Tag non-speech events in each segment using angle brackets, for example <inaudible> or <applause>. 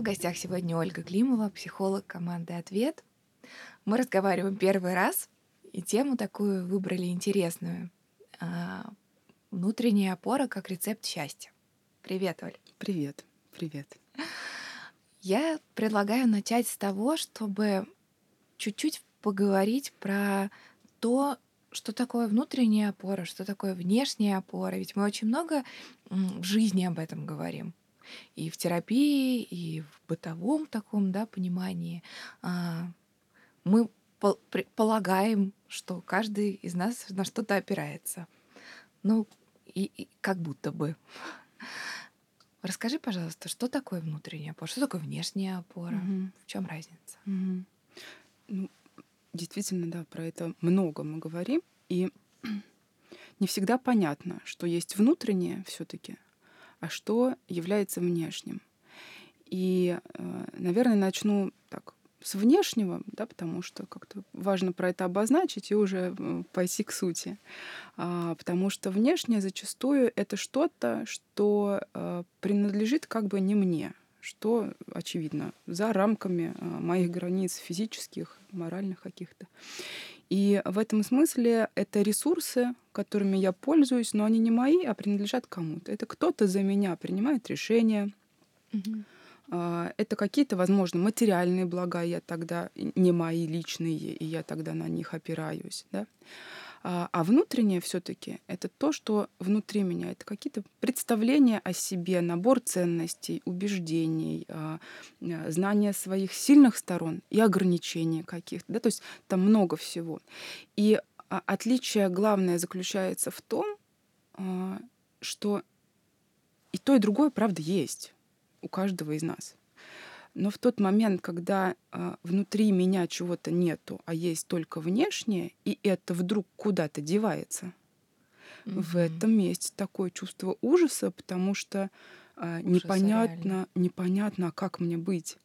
в гостях сегодня Ольга Климова, психолог команды «Ответ». Мы разговариваем первый раз, и тему такую выбрали интересную. А, Внутренняя опора как рецепт счастья. Привет, Оль. Привет, привет. Я предлагаю начать с того, чтобы чуть-чуть поговорить про то, что такое внутренняя опора, что такое внешняя опора. Ведь мы очень много в жизни об этом говорим. И в терапии, и в бытовом таком да, понимании. А, мы полагаем, что каждый из нас на что-то опирается. Ну, и, и как будто бы. Расскажи, пожалуйста, что такое внутренняя опора, что такое внешняя опора, угу. в чем разница? Угу. Ну, действительно, да, про это много мы говорим, и <clears throat> не всегда понятно, что есть внутреннее все-таки, а что является внешним. И, э, наверное, начну так с внешнего, да, потому что как-то важно про это обозначить и уже пойти к сути. А, потому что внешнее зачастую это что-то, что а, принадлежит как бы не мне, что, очевидно, за рамками а, моих границ физических, моральных каких-то. И в этом смысле это ресурсы, которыми я пользуюсь, но они не мои, а принадлежат кому-то. Это кто-то за меня принимает решения. А, это какие-то, возможно, материальные блага, я тогда не мои личные, и я тогда на них опираюсь. Да? А, а внутреннее все-таки это то, что внутри меня. Это какие-то представления о себе, набор ценностей, убеждений, а, знания своих сильных сторон и ограничений каких-то. Да? То есть там много всего. И отличие главное заключается в том, что и то, и другое, правда, есть у каждого из нас. Но в тот момент, когда э, внутри меня чего-то нету, а есть только внешнее, и это вдруг куда-то девается, mm-hmm. в этом есть такое чувство ужаса, потому что э, непонятно, реально. непонятно, а как мне быть,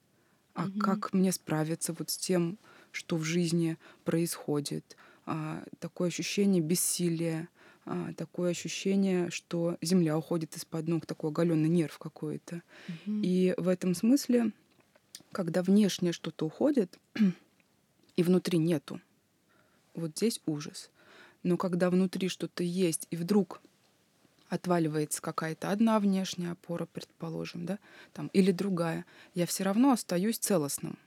а mm-hmm. как мне справиться вот с тем, что в жизни происходит. А, такое ощущение бессилия, а, такое ощущение, что земля уходит из-под ног, такой оголенный нерв какой-то. Угу. И в этом смысле, когда внешне что-то уходит, и внутри нету, вот здесь ужас. Но когда внутри что-то есть, и вдруг отваливается какая-то одна внешняя опора, предположим, да, там, или другая, я все равно остаюсь целостным.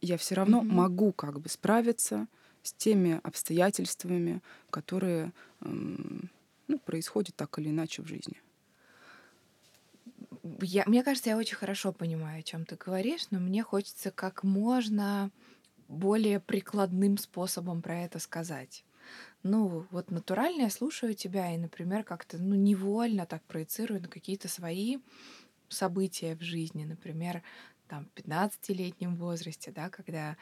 Я все равно mm могу как бы справиться с теми обстоятельствами, которые ну, происходят так или иначе в жизни. Я, мне кажется, я очень хорошо понимаю, о чем ты говоришь, но мне хочется как можно более прикладным способом про это сказать. Ну, вот натурально я слушаю тебя и, например, как-то ну, невольно так проецирую на какие-то свои события в жизни. Например, там, в 15-летнем возрасте, да, когда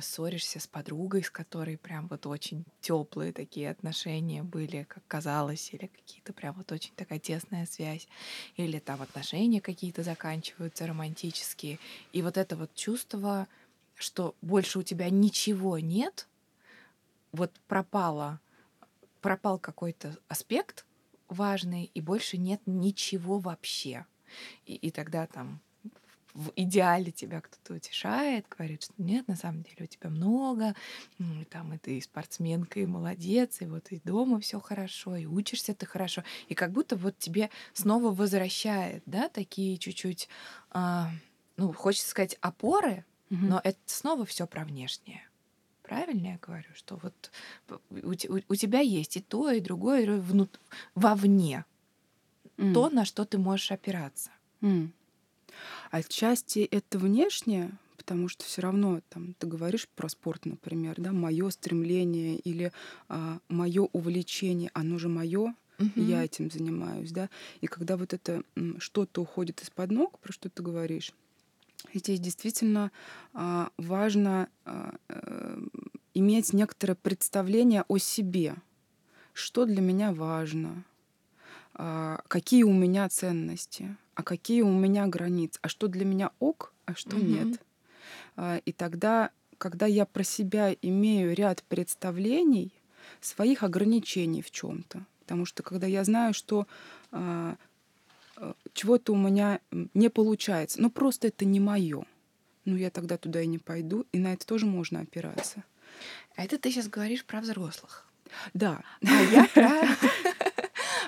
ссоришься с подругой, с которой прям вот очень теплые такие отношения были, как казалось, или какие-то прям вот очень такая тесная связь, или там отношения какие-то заканчиваются романтические. И вот это вот чувство, что больше у тебя ничего нет, вот пропало, пропал какой-то аспект важный, и больше нет ничего вообще. И, и тогда там в идеале тебя кто-то утешает, говорит, что нет, на самом деле у тебя много, и там и ты и спортсменка, и молодец, и вот и дома все хорошо, и учишься ты хорошо, и как будто вот тебе снова возвращает, да, такие чуть-чуть, а, ну, хочется сказать, опоры, угу. но это снова все про внешнее. Правильно я говорю, что вот у, у, у тебя есть и то, и другое внут, вовне, mm. то, на что ты можешь опираться. Mm. Отчасти это внешнее, потому что все равно там ты говоришь про спорт, например, да, мое стремление или а, мое увлечение, оно же мое, угу. я этим занимаюсь, да. И когда вот это что-то уходит из-под ног, про что ты говоришь, здесь действительно а, важно а, а, иметь некоторое представление о себе, что для меня важно, а, какие у меня ценности, а какие у меня границы, а что для меня ок, а что угу. нет. А, и тогда, когда я про себя имею ряд представлений, своих ограничений в чем-то, потому что когда я знаю, что а, э, чего-то у меня не получается, ну просто это не мое. Ну я тогда туда и не пойду, и на это тоже можно опираться. А это ты сейчас говоришь про взрослых. Да. А я про,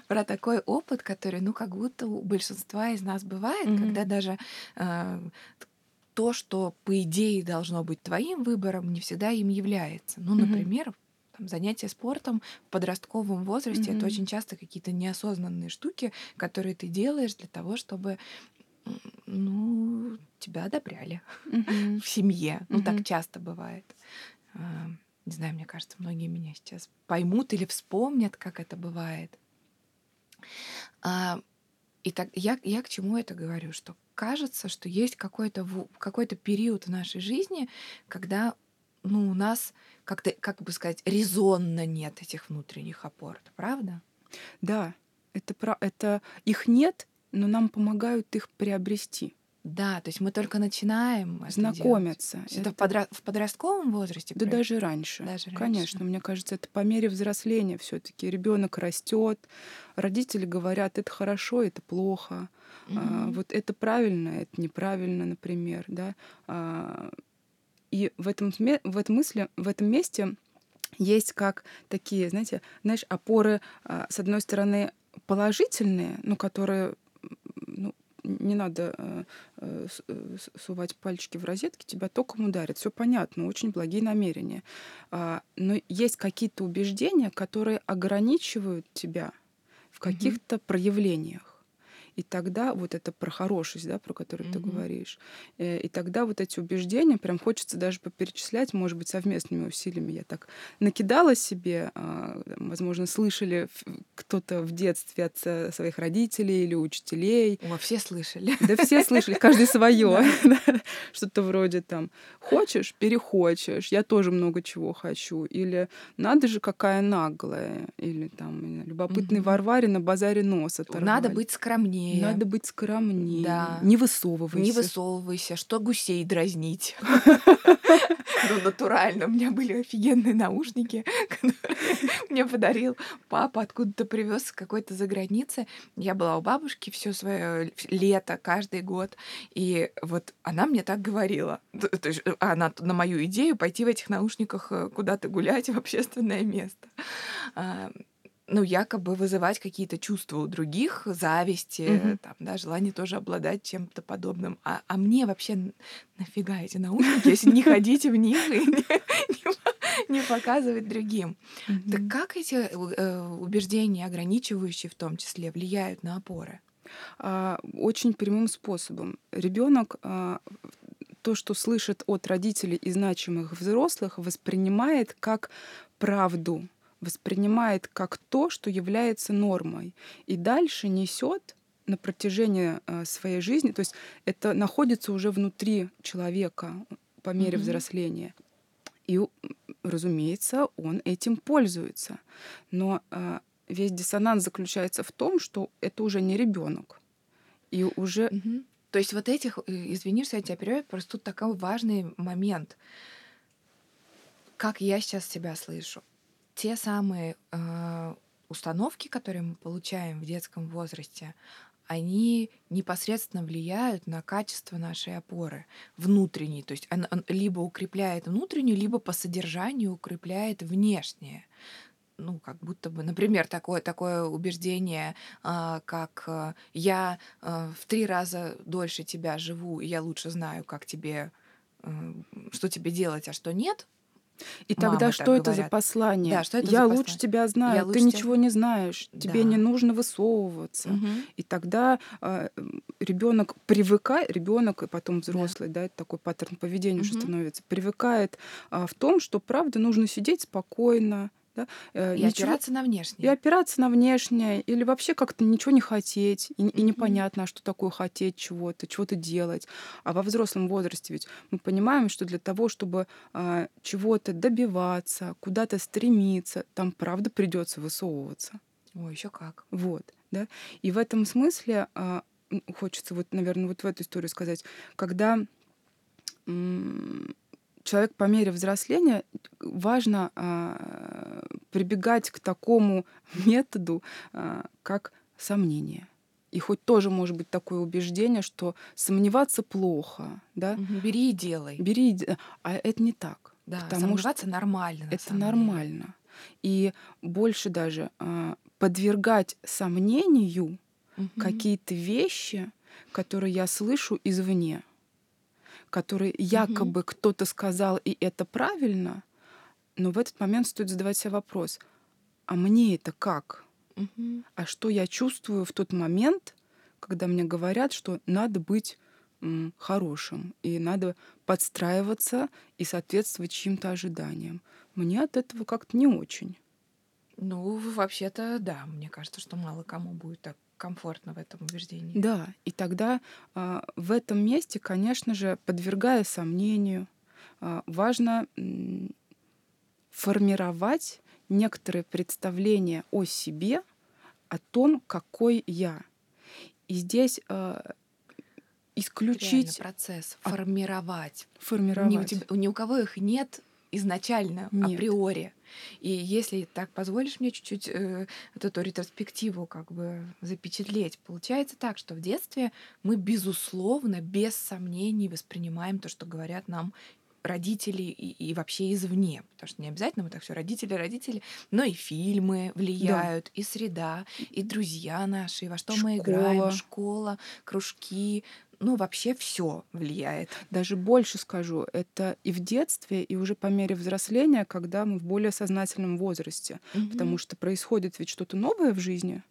про такой опыт, который, ну, как будто у большинства из нас бывает, mm-hmm. когда даже э, то, что по идее должно быть твоим выбором, не всегда им является. Ну, например, mm-hmm. там, занятия спортом в подростковом возрасте mm-hmm. это очень часто какие-то неосознанные штуки, которые ты делаешь для того, чтобы ну, тебя одобряли mm-hmm. <laughs> в семье. Ну, mm-hmm. так часто бывает. А, не знаю, мне кажется, многие меня сейчас поймут или вспомнят, как это бывает. А, и так я, я к чему это говорю? Что кажется, что есть какой-то какой период в нашей жизни, когда ну, у нас как-то, как бы сказать, резонно нет этих внутренних опор. Правда? Да, это, это их нет, но нам помогают их приобрести. Да, то есть мы только начинаем знакомиться. Это, это в, подра... в подростковом возрасте? Да даже раньше. даже раньше. Конечно, мне кажется, это по мере взросления все-таки ребенок растет, родители говорят, это хорошо, это плохо, угу. а, вот это правильно, это неправильно, например, да. А, и в этом в этом мысли в этом месте есть как такие, знаете, знаешь, опоры а, с одной стороны положительные, ну, которые не надо э, э, э, сувать пальчики в розетки, тебя током ударит. Все понятно, очень благие намерения. А, но есть какие-то убеждения, которые ограничивают тебя в каких-то mm-hmm. проявлениях. И тогда вот это про хорошесть, да, про которую mm-hmm. ты говоришь, э, и тогда вот эти убеждения, прям хочется даже поперечислять, может быть, совместными усилиями. Я так накидала себе, а, возможно, слышали кто-то в детстве от своих родителей или учителей. О, все слышали. Да все слышали, <laughs> каждый свое. <laughs> Что-то вроде там «хочешь, перехочешь», «я тоже много чего хочу», или «надо же, какая наглая», или там «любопытный Варваре на базаре нос оторвали». «Надо быть скромнее», скромнее. Надо быть скромнее. Да. Не высовывайся. Не высовывайся. Что гусей дразнить? <laughs> Ну, натурально. У меня были офигенные наушники, <laughs> которые мне подарил папа, откуда-то привез какой-то за границы. Я была у бабушки все свое лето, каждый год. И вот она мне так говорила. То есть она на мою идею пойти в этих наушниках э, куда-то гулять в общественное место а, ну, якобы вызывать какие-то чувства у других, зависти, mm-hmm. там, да, желание тоже обладать чем-то подобным. А, а мне вообще нафига эти наушники, если не <laughs> ходите в них и не <laughs> показывать другим. Так как эти э, убеждения, ограничивающие в том числе, влияют на опоры? А, очень прямым способом. Ребенок а, то, что слышит от родителей и значимых взрослых, воспринимает как правду воспринимает как то, что является нормой, и дальше несет на протяжении э, своей жизни, то есть это находится уже внутри человека по мере mm-hmm. взросления. И, разумеется, он этим пользуется. Но э, весь диссонанс заключается в том, что это уже не ребенок. И уже. Mm-hmm. То есть вот этих, э, извини, что я тебя перебиваю, просто тут такой важный момент. Как я сейчас себя слышу? Те самые э, установки, которые мы получаем в детском возрасте, они непосредственно влияют на качество нашей опоры внутренней. То есть она либо укрепляет внутреннюю, либо по содержанию укрепляет внешнее. Ну, как будто бы, например, такое, такое убеждение, э, как э, я э, в три раза дольше тебя живу, и я лучше знаю, как тебе, э, что тебе делать, а что нет, и тогда что это говорят. за послание? Да, что это Я за лучше послание? тебя знаю, Я ты ничего тебя... не знаешь, да. тебе не нужно высовываться. Угу. И тогда э, ребенок привыкает, ребенок и потом взрослый, да. да, это такой паттерн поведения угу. уже становится, привыкает э, в том, что правда нужно сидеть спокойно, да? Э, и ничего... опираться на внешнее. И опираться на внешнее, или вообще как-то ничего не хотеть, и, и непонятно, что такое хотеть чего-то, чего-то делать. А во взрослом возрасте ведь мы понимаем, что для того, чтобы а, чего-то добиваться, куда-то стремиться, там правда придется высовываться. Ой, еще как. Вот, да. И в этом смысле а, хочется вот, наверное, вот в эту историю сказать, когда человек по мере взросления важно а, прибегать к такому <laughs> методу, а, как сомнение. и хоть тоже может быть такое убеждение, что сомневаться плохо, да? Бери и делай. Бери и. А это не так. Да, сомневаться что нормально. На это нормально. Деле. И больше даже э, подвергать сомнению угу. какие-то вещи, которые я слышу извне, которые якобы угу. кто-то сказал, и это правильно, но в этот момент стоит задавать себе вопрос, а мне это как? Угу. А что я чувствую в тот момент, когда мне говорят, что надо быть м, хорошим и надо подстраиваться и соответствовать чьим-то ожиданиям. Мне от этого как-то не очень. Ну, вообще-то, да, мне кажется, что мало кому будет так комфортно в этом убеждении. Да, и тогда э, в этом месте, конечно же, подвергая сомнению, э, важно э, формировать некоторые представления о себе, о том, какой я. И здесь э, исключить процесс формировать. Формировать. Ни у, тебя, ни у кого их нет изначально, нет. априори. И если так позволишь мне чуть-чуть э, вот эту ретроспективу как бы запечатлеть, получается так, что в детстве мы безусловно, без сомнений воспринимаем то, что говорят нам родители и, и вообще извне, потому что не обязательно мы так все родители, родители, но и фильмы влияют, да. и среда, и друзья наши, и во что школа. мы играем, школа, кружки, ну, вообще все влияет. Даже больше скажу, это и в детстве, и уже по мере взросления, когда мы в более сознательном возрасте. Угу. Потому что происходит ведь что-то новое в жизни,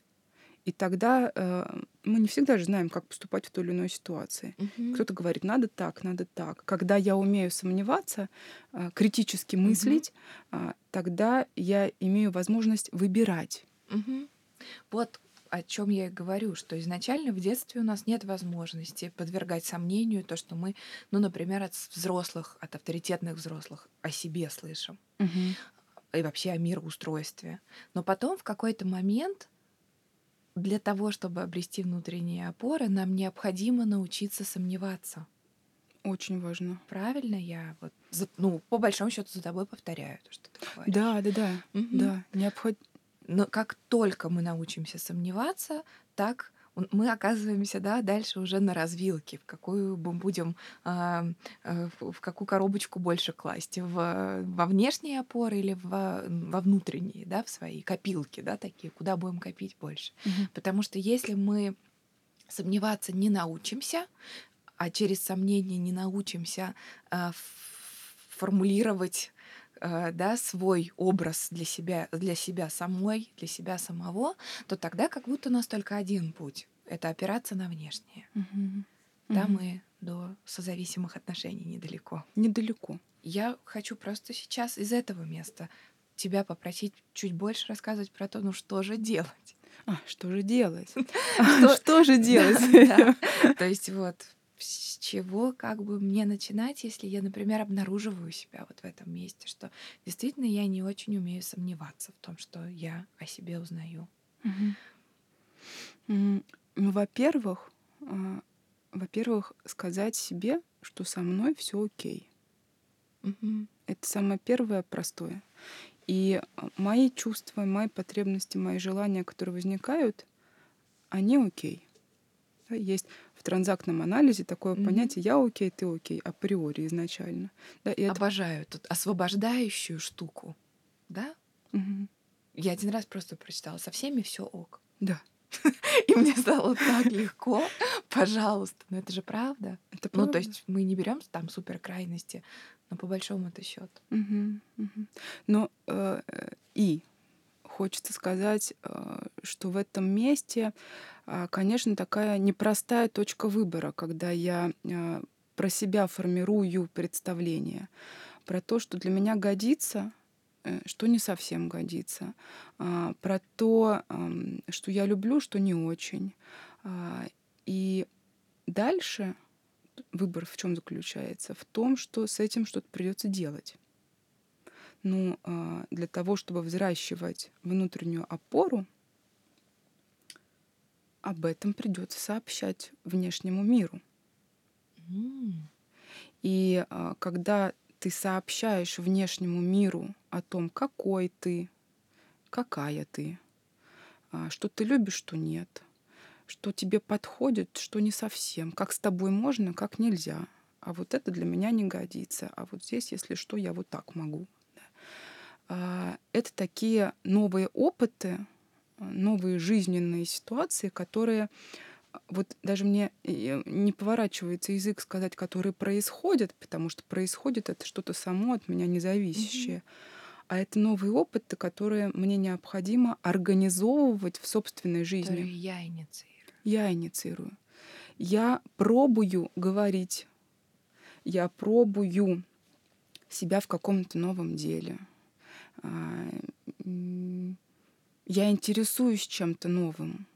и тогда э, мы не всегда же знаем, как поступать в той или иной ситуации. Угу. Кто-то говорит, надо так, надо так. Когда я умею сомневаться, э, критически мыслить, угу. э, тогда я имею возможность выбирать. Угу. Вот о чем я и говорю, что изначально в детстве у нас нет возможности подвергать сомнению то, что мы, ну, например, от взрослых, от авторитетных взрослых о себе слышим. Угу. И вообще о мироустройстве. Но потом в какой-то момент для того, чтобы обрести внутренние опоры, нам необходимо научиться сомневаться. Очень важно. Правильно я вот, ну, по большому счету за тобой повторяю то, что ты говоришь. Да, да, да, угу. да. Необход... Но как только мы научимся сомневаться, так мы оказываемся да, дальше уже на развилке, в какую мы будем, э, э, в какую коробочку больше класть, в, во внешние опоры или в, во внутренние, да, в свои копилки, да, такие, куда будем копить больше. Угу. Потому что если мы сомневаться не научимся, а через сомнение не научимся э, формулировать да, свой образ для себя, для себя самой, для себя самого, то тогда как будто у нас только один путь — это опираться на внешнее. Угу. Да, угу. мы до созависимых отношений недалеко. Недалеко. Я хочу просто сейчас из этого места тебя попросить чуть больше рассказывать про то, ну что же делать. А, что же делать? <laughs> <laughs> Что же <laughs> делать? То есть вот с чего как бы мне начинать, если я, например, обнаруживаю себя вот в этом месте, что действительно я не очень умею сомневаться в том, что я о себе узнаю. Ну, во-первых, а, во-первых, сказать себе, что со мной все окей. Это самое первое простое. И мои чувства, мои потребности, мои желания, которые возникают, они окей. Есть транзактном анализе такое mm-hmm. понятие «я окей, ты окей» априори изначально. Да, и это... Обожаю тут освобождающую штуку, да? Mm-hmm. Я один раз просто прочитала «со всеми все ок». Да. <laughs> И мне стало так легко. Пожалуйста, но это же правда. Это правда. Ну, то есть мы не берем там супер крайности, но по большому это счет. Угу, угу. Но э, и хочется сказать, э, что в этом месте, а, конечно, такая непростая точка выбора, когда я э, про себя формирую представление, про то, что для меня годится, э, что не совсем годится, а, про то, что я люблю, что не очень. А, и дальше выбор в чем заключается? В том, что с этим что-то придется делать. Ну, а, для того, чтобы взращивать внутреннюю опору, об этом придется сообщать внешнему миру. Mm. И а, когда ты сообщаешь внешнему миру о том, какой ты, какая ты, а, что ты любишь, что нет, что тебе подходит, что не совсем, как с тобой можно, как нельзя. А вот это для меня не годится. А вот здесь, если что, я вот так могу. А, это такие новые опыты, новые жизненные ситуации, которые вот даже мне не поворачивается язык сказать, которые происходят, потому что происходит это что-то само от меня независящее. Mm-hmm. А это новые опыты, которые мне необходимо организовывать в собственной жизни. Которые я инициирую. Я инициирую. Я пробую говорить. Я пробую себя в каком-то новом деле. А, я интересуюсь чем-то новым.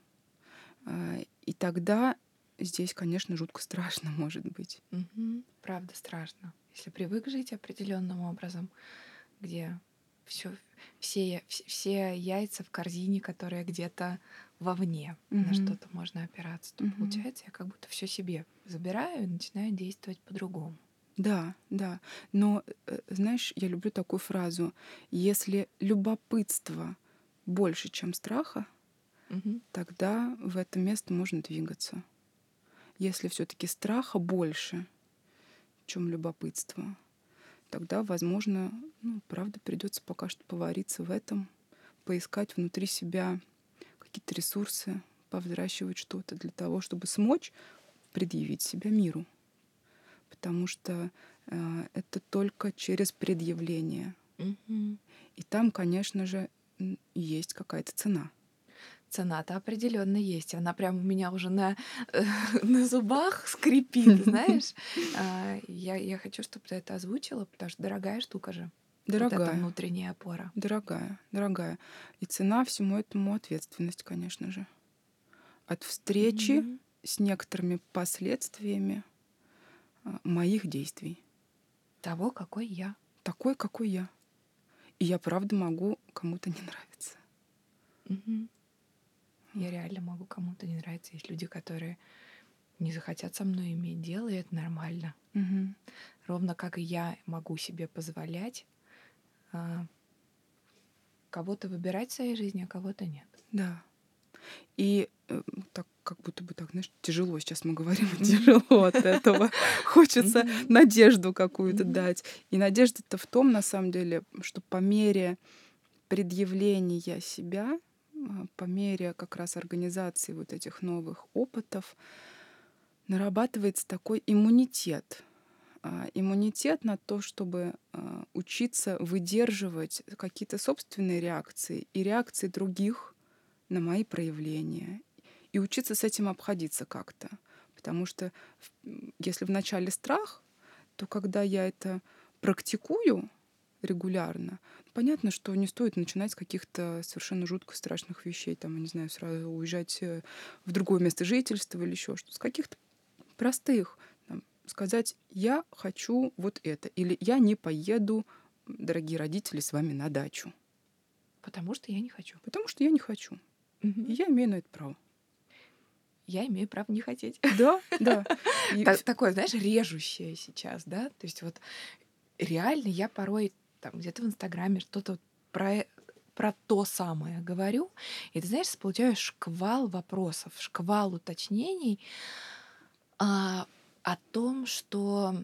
А, и тогда здесь, конечно, жутко страшно <laughs> может быть. Угу. Правда страшно. Если привык жить определенным образом, где все, все, все яйца в корзине, которые где-то вовне, угу. на что-то можно опираться, то угу. получается, я как будто все себе забираю и начинаю действовать по-другому. Да, да. Но, э, знаешь, я люблю такую фразу. Если любопытство больше, чем страха, угу. тогда в это место можно двигаться. Если все-таки страха больше, чем любопытство, тогда, возможно, ну, правда, придется пока что повариться в этом, поискать внутри себя какие-то ресурсы, повзращивать что-то для того, чтобы смочь предъявить себя миру. Потому что э, это только через предъявление. Угу. И там, конечно же, есть какая-то цена цена-то определенно есть. Она прям у меня уже на, <laughs> на зубах скрипит, <laughs> знаешь. А, я, я хочу, чтобы ты это озвучила, потому что дорогая штука же. Дорогая. Вот эта внутренняя опора. Дорогая, дорогая. И цена всему этому ответственность, конечно же. От встречи mm-hmm. с некоторыми последствиями моих действий. Того, какой я. Такой, какой я. И я правда могу кому-то не нравиться. Угу. Я реально могу кому-то не нравиться. Есть люди, которые не захотят со мной иметь дело, и это нормально. Угу. Ровно как и я могу себе позволять а, кого-то выбирать в своей жизни, а кого-то нет. Да. И э, так как будто бы так, знаешь, тяжело сейчас мы говорим, тяжело от этого. <laughs> Хочется надежду какую-то дать. И надежда-то в том, на самом деле, что по мере предъявления себя а, по мере как раз организации вот этих новых опытов нарабатывается такой иммунитет. А, иммунитет на то, чтобы а, учиться выдерживать какие-то собственные реакции и реакции других на мои проявления. И учиться с этим обходиться как-то. Потому что если вначале страх, то когда я это практикую регулярно, Понятно, что не стоит начинать с каких-то совершенно жутко страшных вещей, там, не знаю, сразу уезжать э, в другое место жительства или еще что-то. С каких-то простых. Там, сказать, я хочу вот это. Или я не поеду, дорогие родители, с вами на дачу. Потому что я не хочу. Потому что я не хочу. Угу. И я имею на это право. Я имею право не хотеть. Да, да. <laughs> Такое, знаешь, режущее сейчас, да? То есть вот реально я порой там где-то в Инстаграме что-то про, про то самое говорю, и ты знаешь, получаю шквал вопросов, шквал уточнений а, о том, что,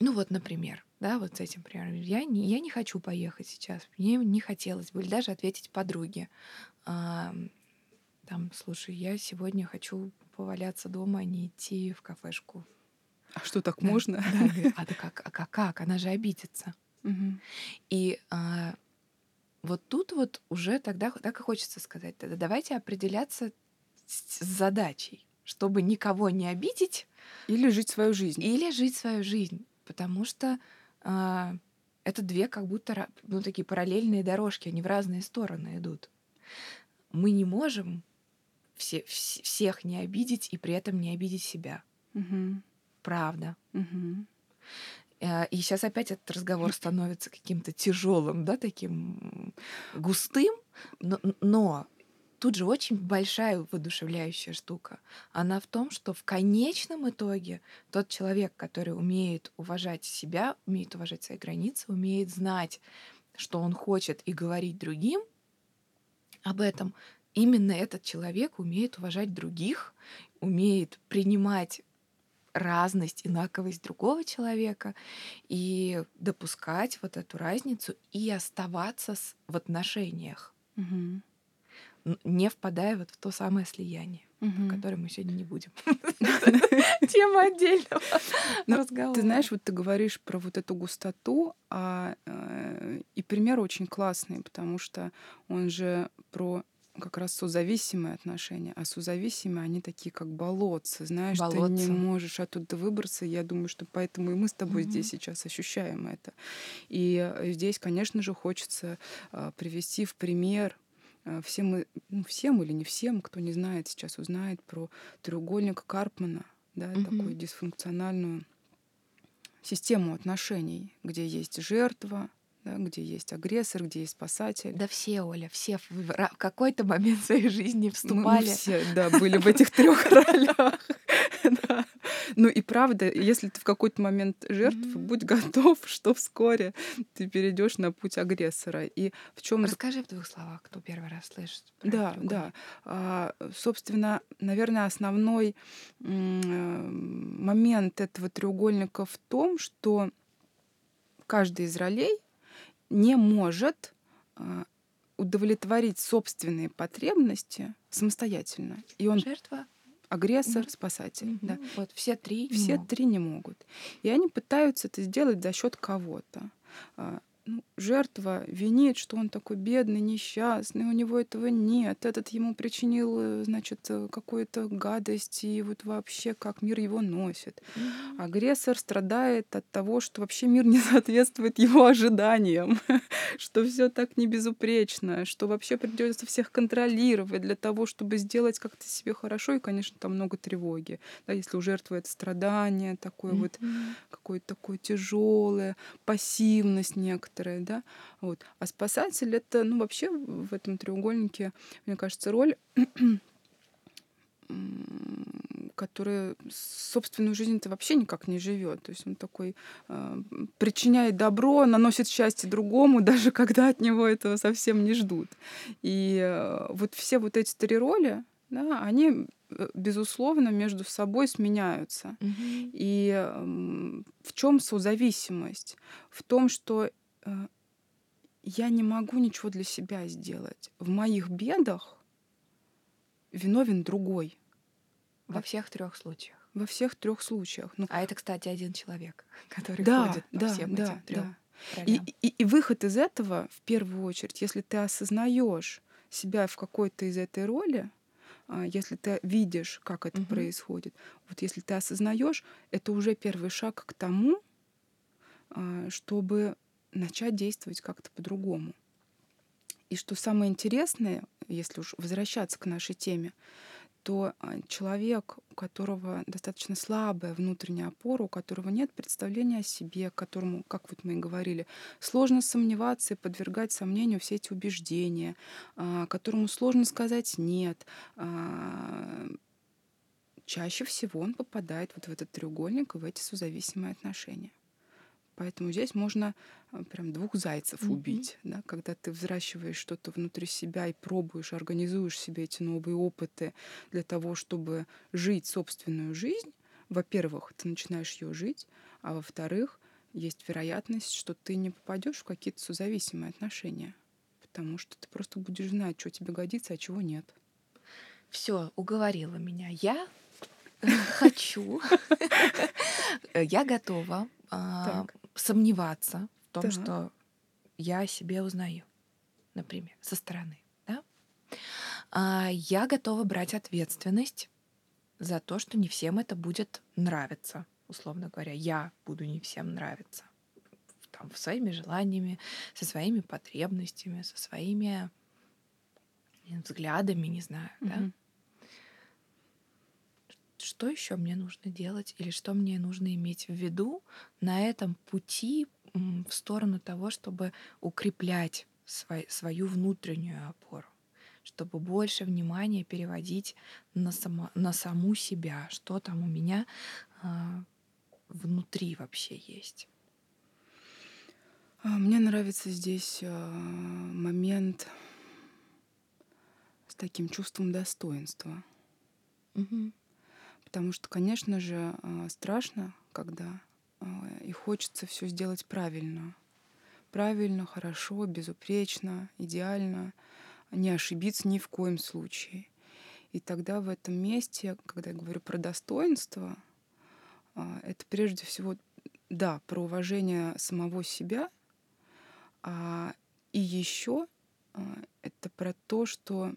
ну вот, например, да, вот с этим примером, я не, я не хочу поехать сейчас, мне не хотелось бы, или даже ответить подруге, там, слушай, я сегодня хочу поваляться дома, а не идти в кафешку. А что так да, можно? Да, а да как, а как, как? Она же обидится. Угу. И а, вот тут вот уже тогда так и хочется сказать, тогда давайте определяться с задачей, чтобы никого не обидеть. Или жить свою жизнь. Или жить свою жизнь. Потому что а, это две как будто ну, такие параллельные дорожки, они в разные стороны идут. Мы не можем все, вс всех не обидеть и при этом не обидеть себя. Угу. Правда. Угу. И сейчас опять этот разговор становится каким-то тяжелым, да, таким густым, но, но тут же очень большая воодушевляющая штука. Она в том, что в конечном итоге тот человек, который умеет уважать себя, умеет уважать свои границы, умеет знать, что он хочет и говорить другим об этом, именно этот человек умеет уважать других, умеет принимать разность, инаковость другого человека и допускать вот эту разницу и оставаться в отношениях, н- не впадая вот в то самое слияние, Мгм. о котором мы сегодня не будем. <laughs> <laughs> Тема отдельного <laughs> Ну, разговора. Ты знаешь, вот ты говоришь про вот эту густоту, а, э, и пример очень классный, потому что он же про как раз созависимые отношения, а созависимые, они такие как болотцы, знаешь, ты не можешь оттуда выбраться. Я думаю, что поэтому и мы с тобой Мгм. здесь сейчас ощущаем это. И э, здесь, конечно же, хочется а, привести в пример всем, мы- ну, всем или не всем, кто не знает, сейчас узнает про треугольник Карпмана, да, Мгм. такую дисфункциональную систему отношений, где есть жертва, да, где есть агрессор, где есть спасатель. Да все, Оля, все в какой-то момент своей жизни Мы- Мы, вступали. все, да, были в этих трех <laughs> ролях. <laughs> Ну и правда, если ты в какой-то момент жертв, Мгм. будь готов, <laughs> что вскоре ты перейдешь на путь агрессора. И в чем Расскажи в двух словах, кто первый раз слышит. Да, да. А, собственно, наверное, основной момент этого треугольника в том, что каждый из ролей не может а, удовлетворить собственные потребности самостоятельно. И он Жертва. агрессор, Мгм. спасатель. Да. Мгм. Вот все три. не Все могут. три не могут. И они пытаются это сделать за счет кого-то. Ну, жертва винит, что он такой бедный, несчастный, у него этого нет. Этот ему причинил, э, значит, э, какую-то гадость, и вот вообще как мир его носит. Агрессор страдает от того, что вообще мир <laughs> не соответствует его ожиданиям, <laughs> что все так не безупречно, что вообще придется всех контролировать для того, чтобы сделать как-то себе хорошо. И, конечно, там много тревоги. Да, если у жертвы это страдание, такое вот какое-то такое тяжелое, пассивность некоторая, да. Вот. А спасатель это, ну, вообще в этом треугольнике, мне кажется, роль м, которая собственную жизнь-то вообще никак не живет. То есть он такой э, причиняет добро, наносит счастье другому, <laughs> даже когда от него этого совсем не ждут. И э, вот все вот эти три роли, да, они, э, безусловно, между собой сменяются. Мгм. И м, в чем созависимость? В том, что э, я не могу ничего для себя сделать. В моих бедах виновен другой Во всех трех случаях. во всех трех случаях. Ну, А это, кстати, один человек, <laughs> который да, ходит по да, всем да, этим трем да. И, и, и выход из этого, в первую очередь, если ты осознаешь себя в какой-то из этой роли, а, если ты видишь, как это Мгм. происходит, вот если ты осознаешь, это уже первый шаг к тому, а, чтобы начать действовать как-то по-другому. И что самое интересное, если уж возвращаться к нашей теме, то а, человек, у которого достаточно слабая внутренняя опора, у которого нет представления о себе, которому, как вот мы и говорили, сложно сомневаться и подвергать сомнению все эти убеждения, а, которому сложно сказать «нет», а, чаще всего он попадает вот в этот треугольник и в эти созависимые отношения. Поэтому здесь можно а, прям двух зайцев Мгм. убить, да, когда ты взращиваешь что-то внутри себя и пробуешь, организуешь себе эти новые опыты для того, чтобы жить собственную жизнь. Во-первых, ты начинаешь ее жить, а во-вторых, есть вероятность, что ты не попадешь в какие-то созависимые отношения, потому что ты просто будешь знать, что тебе годится, а чего нет. Все, уговорила меня. Я э, <laughs> хочу, <laughs> э, я готова а, сомневаться в том, Так. что я о себе узнаю, например, со стороны. Да? А, Я готова брать ответственность за то, что не всем это будет нравиться. Условно говоря, я буду не всем нравиться. Там, своими желаниями, со своими потребностями, со своими взглядами, не знаю, да? Что еще мне нужно делать или что мне нужно иметь в виду на этом пути в сторону того, чтобы укреплять свой- свою внутреннюю опору, чтобы больше внимания переводить на, само, на саму себя, что там у меня а, внутри вообще есть. А, Мне нравится здесь а, момент с таким чувством достоинства. Мгм. Потому что, конечно же, а, страшно, когда а, и хочется все сделать правильно. Правильно, хорошо, безупречно, идеально, не ошибиться ни в коем случае. И тогда в этом месте, когда я говорю про достоинство, а, это прежде всего, да, про уважение самого себя, а, и еще это про то, что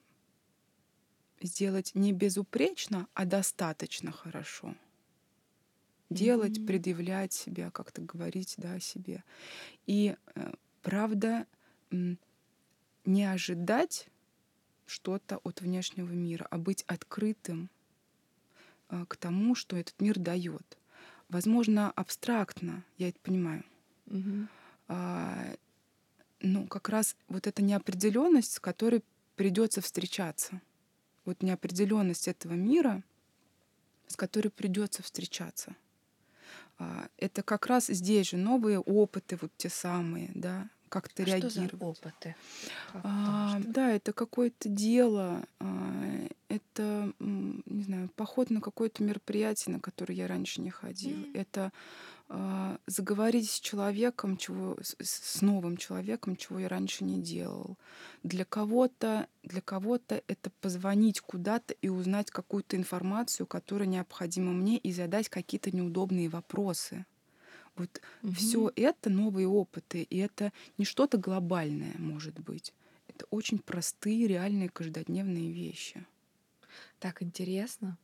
сделать не безупречно, а достаточно хорошо. Делать, Мгм. предъявлять себя, как-то говорить да, о себе. И э, правда, не ожидать что-то от внешнего мира, а быть открытым э, к тому, что этот мир дает. Возможно, абстрактно, я это понимаю. Мгм. А, ну, как раз вот эта неопределенность, с которой придется встречаться. Вот неопределенность этого мира, с которой придется встречаться. А, Это как раз здесь же новые опыты, вот те самые, да, как-то А что за реагировать. опыты? Как А, что? да, это какое-то дело, а, это, не знаю, поход на какое-то мероприятие, на которое я раньше не ходила. М. Это заговорить с человеком, чего, с, новым человеком, чего я раньше не делал. Для кого-то, для кого-то это позвонить куда-то и узнать какую-то информацию, которая необходима мне, и задать какие-то неудобные вопросы. Вот все Мгм. это новые опыты, и это не что-то глобальное, может быть. Это очень простые, реальные, каждодневные вещи. Так интересно,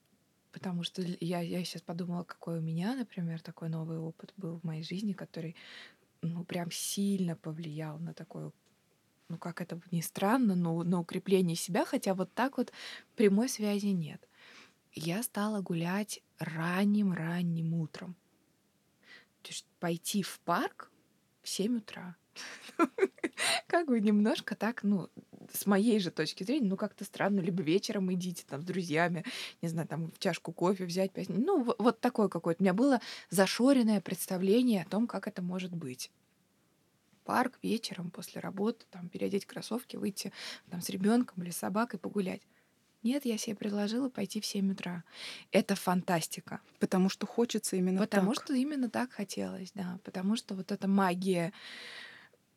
потому что я, я сейчас подумала, какой у меня, например, такой новый опыт был в моей жизни, который, ну, прям сильно повлиял на такое, ну, как это ни странно, но на укрепление себя, хотя вот так вот прямой связи нет. Я стала гулять ранним-ранним утром. То есть пойти в парк в 7 утра. <laughs> Как бы немножко так, ну, с моей же точки зрения, ну, как-то странно. Либо вечером идите там с друзьями, не знаю, там в чашку кофе взять, пять, ну, вот такое какое-то. У меня было зашоренное представление о том, как это может быть. Парк вечером после работы, там, переодеть кроссовки, выйти там с ребенком или с собакой погулять. Нет, я себе предложила пойти в 7 утра. Это фантастика. Потому что хочется именно Потому так. что именно так хотелось, да. Потому что вот эта магия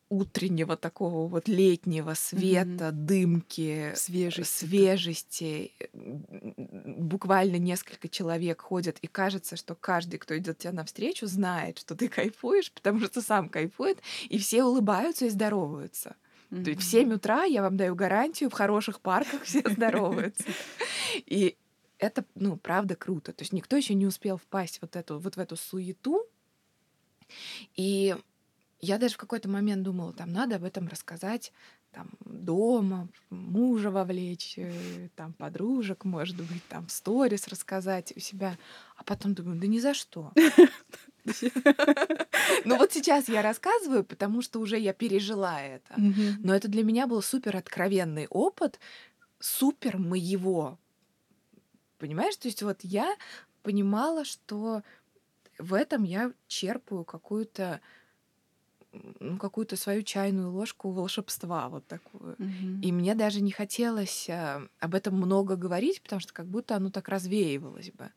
утреннего такого вот летнего света, дымки, Свежести. свежести. Буквально несколько человек ходят, и кажется, что каждый, кто идет тебе навстречу, знает, что ты кайфуешь, потому что сам кайфует, и все улыбаются и здороваются. То есть в 7 утра, я вам даю гарантию, в хороших парках все здороваются. <laughs> И это, ну, правда круто. То есть никто еще не успел впасть вот, эту, вот в эту суету. И я даже в какой-то момент думала, там надо об этом рассказать там дома, мужа вовлечь, э, там подружек, может быть, там в сторис рассказать у себя. А потом думаю, да ни за что. <laughs> Ну вот сейчас я рассказываю, потому что уже я пережила это. Но это для меня был супер откровенный опыт, супер моего. Понимаешь? То есть вот я понимала, что в этом я черпаю какую-то ну, какую-то свою чайную ложку волшебства вот такую. Мгм. И мне даже не хотелось а, об этом много говорить, потому что как будто оно так развеивалось бы.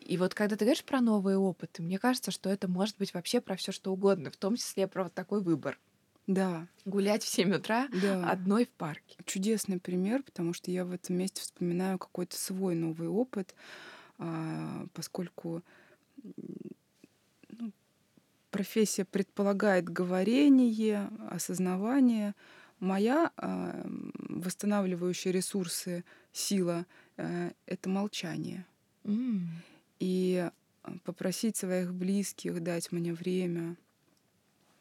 И вот когда ты говоришь про новые опыты, мне кажется, что это может быть вообще про все что угодно, в том числе про вот такой выбор. Да, Гулять в 7 утра да. одной в парке. Чудесный пример, потому что я в этом месте вспоминаю какой-то свой новый опыт, а, поскольку профессия предполагает говорение, осознавание. Моя м, восстанавливающая ресурсы сила э, — это молчание. М. И а, попросить своих близких дать мне время,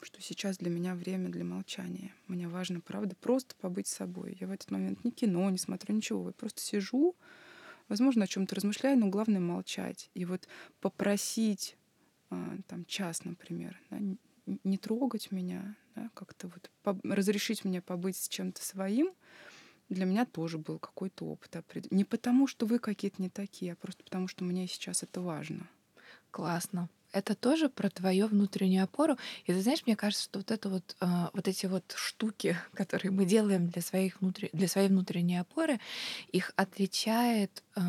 что сейчас для меня время для молчания. Мне важно, правда, просто побыть собой. Я в этот момент ни кино не смотрю, ничего. Я просто сижу, возможно, о чем-то размышляю, но главное молчать. И вот попросить там час, например, да, не трогать меня, да, как-то вот разрешить мне побыть с чем-то своим, для меня тоже был какой-то опыт. Не потому, что вы какие-то не такие, а просто потому, что мне сейчас это важно. Классно. это тоже про твою внутреннюю опору. И ты знаешь, мне кажется, что вот это вот, э, вот эти вот штуки, <laughs> которые мы делаем для, своих внутри... для своей внутренней опоры, их отличает э,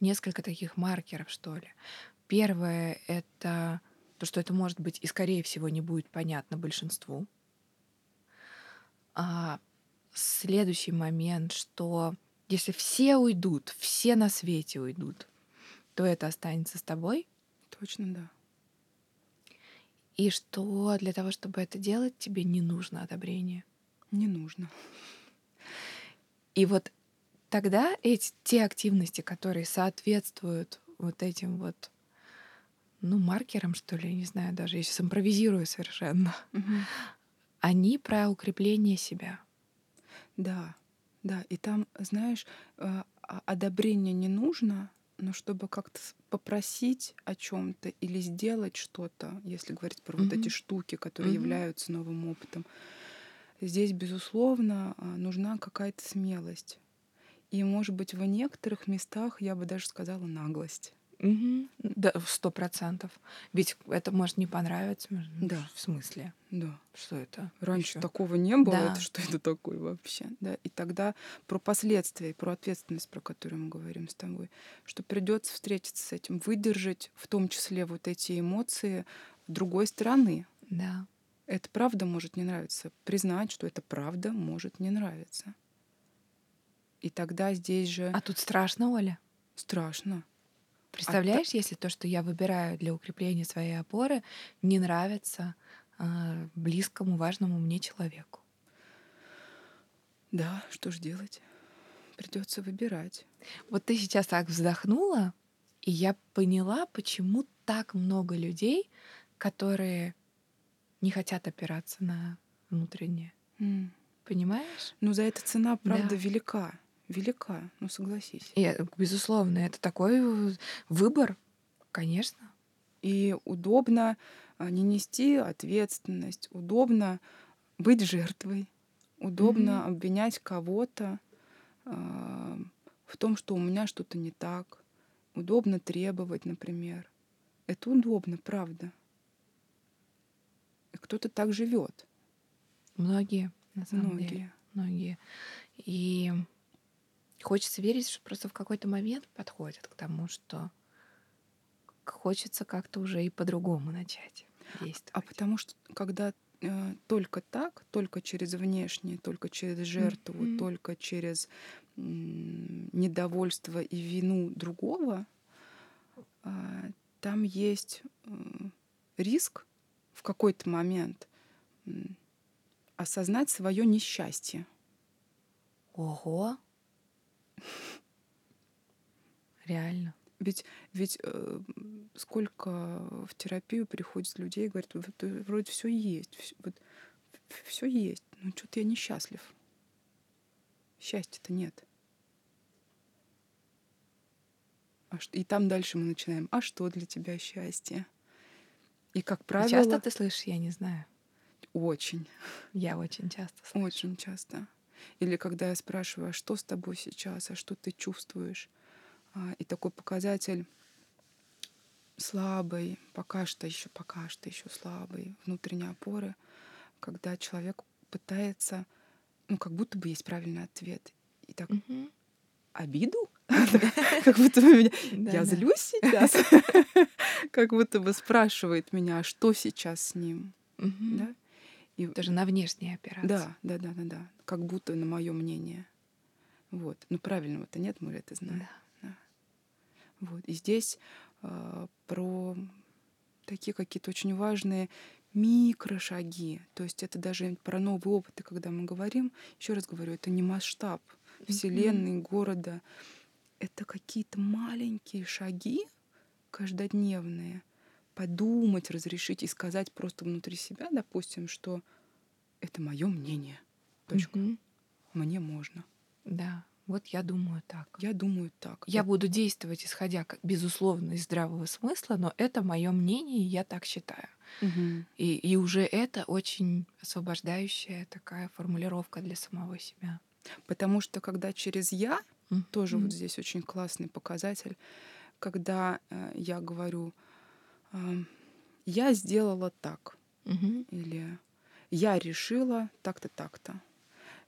несколько таких маркеров, что ли. Первое — это то, что это может быть и, скорее всего, не будет понятно большинству. А следующий момент, что если все уйдут, все на свете уйдут, то это останется с тобой. Точно, да. И что для того, чтобы это делать, тебе не нужно одобрение. Не нужно. И вот тогда эти те активности, которые соответствуют вот этим вот ну, маркерам, что ли, не знаю, даже я сейчас импровизирую совершенно, угу. они про укрепление себя. Да, да. И там, знаешь, э, одобрение не нужно, но чтобы как-то попросить о чем-то или сделать что-то, если говорить про mm-hmm. вот эти штуки, которые mm-hmm. являются новым опытом, здесь, безусловно, а, нужна какая-то смелость. И, может быть, в некоторых местах я бы даже сказала наглость. Угу. Да, сто процентов. Ведь это может не понравиться. Да. В смысле? Да. Что это? Раньше ещё? такого не было. Да. Это что это такое вообще? Да. И тогда про последствия, про ответственность, про которую мы говорим с тобой, что придется встретиться с этим, выдержать, в том числе вот эти эмоции другой стороны. Да. Это правда может не нравиться. Признать, что это правда может не нравиться. И тогда здесь же... А тут страшно, Оля? Страшно. Представляешь, а если то, что я выбираю для укрепления своей опоры, не нравится э, близкому, важному мне человеку? Да, что ж делать? Придется выбирать. Вот ты сейчас так вздохнула, и я поняла, почему так много людей, которые не хотят опираться на внутреннее. Mm. Понимаешь? Ну, за это цена, правда, да. велика велика, ну согласись. И, безусловно, это такой выбор, конечно. И удобно а, не нести ответственность, удобно быть жертвой, удобно mm-hmm. обвинять кого-то э, в том, что у меня что-то не так, удобно требовать, например. Это удобно, правда. И кто-то так живет. Многие, на самом Многие. деле. Многие. И Хочется верить, что просто в какой-то момент подходит к тому, что хочется как-то уже и по-другому начать а действовать. А потому что когда э, только так, только через внешнее, только через жертву, mm-hmm. только через э, недовольство и вину другого, э, там есть э, риск в какой-то момент э, осознать свое несчастье. Ого, Реально. Ведь, ведь э, сколько в терапию приходит людей, говорят, вот, вроде все есть, все, вот, все есть, но что-то я несчастлив. Счастья-то нет. А что, и там дальше мы начинаем. А что для тебя счастье? И как правило. Часто ты слышишь, я не знаю. Очень. Я очень часто слышу. Очень часто. Или когда я спрашиваю, а что с тобой сейчас, а что ты чувствуешь? А, и такой показатель слабый, пока что еще, пока что еще слабый, внутренней опоры, когда человек пытается, ну, как будто бы есть правильный ответ. И так обиду? <laughs> Как будто бы меня... Я злюсь сейчас. <laughs> Как будто бы спрашивает меня, а что сейчас с ним? Да? И... Даже на внешние операции. Да, да, да, да, да. Как будто на мое мнение. Вот. Ну, правильного-то нет, мы это знаем. Да. да. Вот. И здесь э, про такие какие-то очень важные микрошаги. То есть это даже про новые опыты, когда мы говорим, еще раз говорю, это не масштаб Вселенной, mm-hmm. города. Это какие-то маленькие шаги каждодневные, подумать, разрешить и сказать просто внутри себя, допустим, что это мое мнение. Точка. Угу. Мне можно. Да. Вот я думаю так. Я думаю так. Я вот. буду действовать, исходя, безусловно, из здравого смысла, но это мое мнение, и я так считаю. Угу. И, и уже это очень освобождающая такая формулировка для самого себя. Потому что когда через я, угу. тоже вот здесь очень классный показатель, когда э, я говорю, я сделала так, Мгм. или я решила так-то, так-то.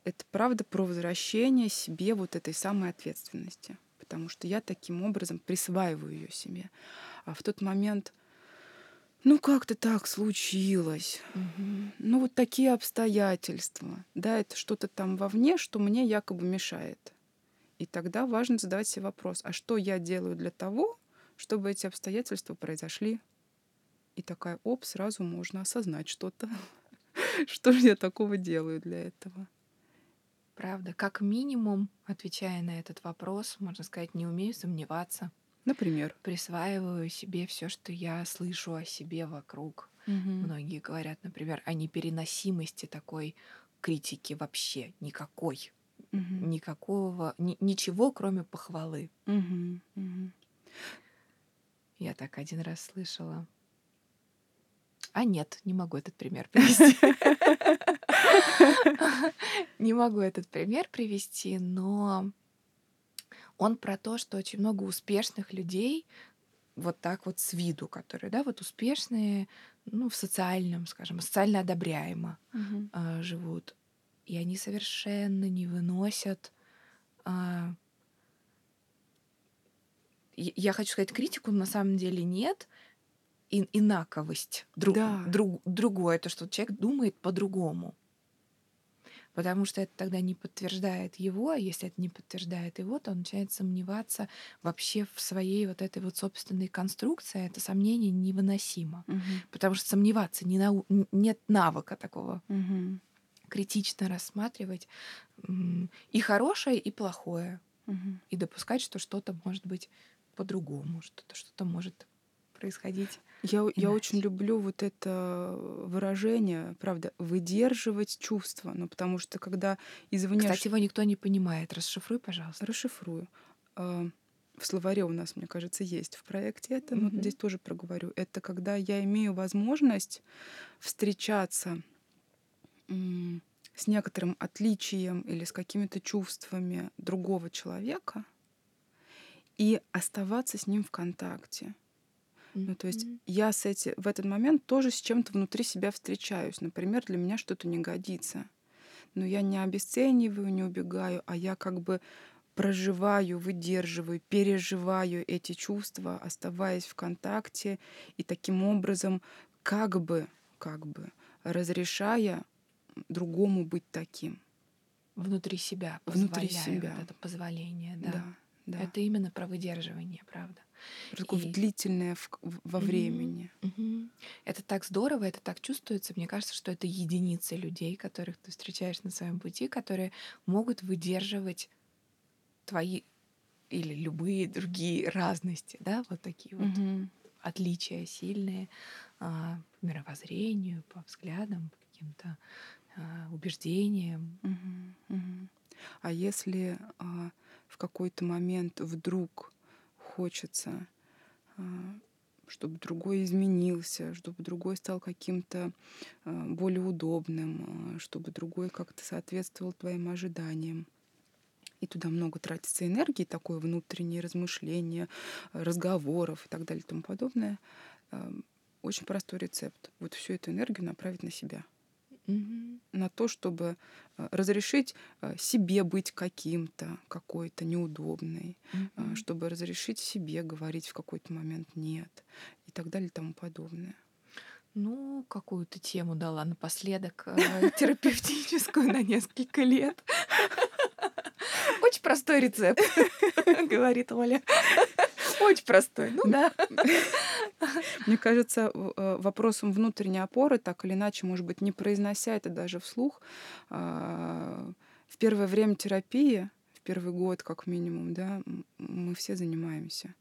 Это правда про возвращение себе вот этой самой ответственности, потому что я таким образом присваиваю ее себе. А в тот момент, ну как-то так случилось, Мгм. ну вот такие обстоятельства, да, это что-то там вовне, что мне якобы мешает. И тогда важно задавать себе вопрос, а что я делаю для того, чтобы эти обстоятельства произошли? И такая, оп, сразу можно осознать что-то. <laughs> Что же я такого делаю для этого? Правда. Как минимум, отвечая на этот вопрос, можно сказать, не умею сомневаться. Например. Присваиваю себе все, что я слышу о себе вокруг. Мгм. Многие говорят, например, о непереносимости такой критики вообще никакой. Мгм. Никакого, ни- ничего, кроме похвалы. Мгм. Мгм. Я так один раз слышала. А нет, не могу этот пример привести. <laughs> Не могу этот пример привести, но он про то, что очень много успешных людей вот так вот с виду, которые, да, вот успешные, ну, в социальном, скажем, социально одобряемо а, живут. И они совершенно не выносят а, я хочу сказать, критику на самом деле нет. И, инаковость. Друг, Да. друг- другое, то, что человек думает по-другому. Потому что это тогда не подтверждает его, а если это не подтверждает его, то он начинает сомневаться вообще в своей вот этой вот собственной конструкции. а Это сомнение невыносимо. Мгм. Потому что сомневаться не нау- нет навыка такого Мгм. критично рассматривать и хорошее, и плохое, Мгм. и допускать, что что-то может быть по-другому, что-то что-то может происходить. Я, я очень люблю вот это выражение, правда, выдерживать чувства. Ну, потому что когда извне... Кстати, его никто не понимает. Расшифруй, пожалуйста. Расшифрую. А, В словаре у нас, мне кажется, есть в проекте это, но Мгм. здесь тоже проговорю. Это когда я имею возможность встречаться с некоторым отличием или с какими-то чувствами другого человека и оставаться с ним в контакте. Ну, то есть Мгм. я с эти, в этот момент тоже с чем-то внутри себя встречаюсь. Например, для меня что-то не годится. Но я не обесцениваю, не убегаю, а я как бы проживаю, выдерживаю, переживаю эти чувства, оставаясь в контакте и таким образом как бы, как бы разрешая другому быть таким. внутри себя, Внутри себя. вот это позволение, да. Да, да. Это именно про выдерживание, правда. Такое и- длительное в- во времени. Мгм. Это так здорово, это так чувствуется. Мне кажется, что это единицы людей, которых ты встречаешь на своем пути, которые могут выдерживать твои или любые другие разности, да, вот такие вот Мгм. отличия сильные а, по мировоззрению, по взглядам, по каким-то а, убеждениям. Мгм, мгм. А если а, в какой-то момент вдруг хочется, а, чтобы другой изменился, чтобы другой стал каким-то а, более удобным, а, чтобы другой как-то соответствовал твоим ожиданиям. И туда много тратится энергии, такое внутреннее размышление, разговоров и так далее и тому подобное. Очень простой рецепт. Вот всю эту энергию направить на себя Мгм. на то, чтобы э, разрешить э, себе быть каким-то, какой-то неудобной, Мгм. чтобы разрешить себе говорить в какой-то момент нет и так далее и тому подобное. Ну, какую-то тему дала напоследок, терапевтическую на несколько лет. Очень простой рецепт, <laughs> говорит Оля. Очень простой. Ну да. <laughs> Мне кажется, э, вопросом внутренней опоры, так или иначе, может быть, не произнося это даже вслух, а, в первое время терапии, в первый год как минимум, да, мы все занимаемся.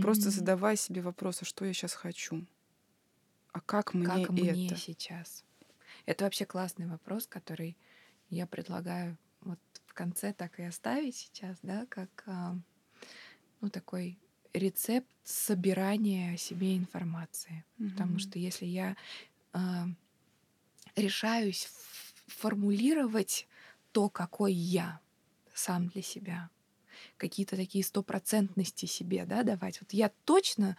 Просто Мгм. задавай себе вопрос, а что я сейчас хочу? А как мне Как мне это? сейчас? Это вообще классный вопрос, который я предлагаю вот в конце так и оставить сейчас, да, как а, ну, такой рецепт собирания о себе информации. Потому Мгм. что если я а, решаюсь формулировать то, какой я сам для себя, какие-то такие стопроцентности себе, да, давать. Вот я точно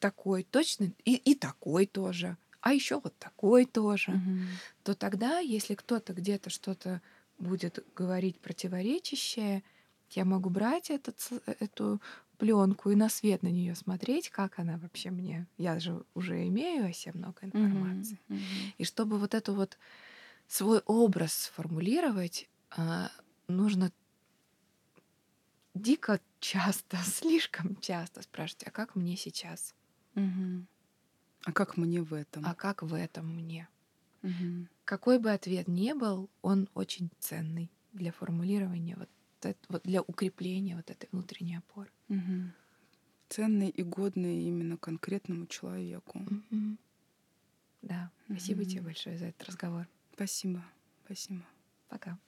такой, точно и, и такой тоже, а еще вот такой тоже, Мгм. то тогда, если кто-то где-то что-то будет говорить противоречащее, я могу брать этот, эту пленку и на свет на нее смотреть, как она вообще мне. Я же уже имею о себе много информации. Мгм. Мгм. И чтобы вот эту вот свой образ сформулировать, а, нужно дико часто, <laughs> слишком часто спрашивать, а как мне сейчас? Мгм. А как мне в этом? А как в этом мне? Мгм. Какой бы ответ ни был, он очень ценный для формулирования, вот, эт- вот для укрепления вот этой внутренней опоры. Мгм. Ценный и годный именно конкретному человеку. Мгм. Да, спасибо тебе Мгм. большое за этот разговор. Спасибо. Спасибо. Пока.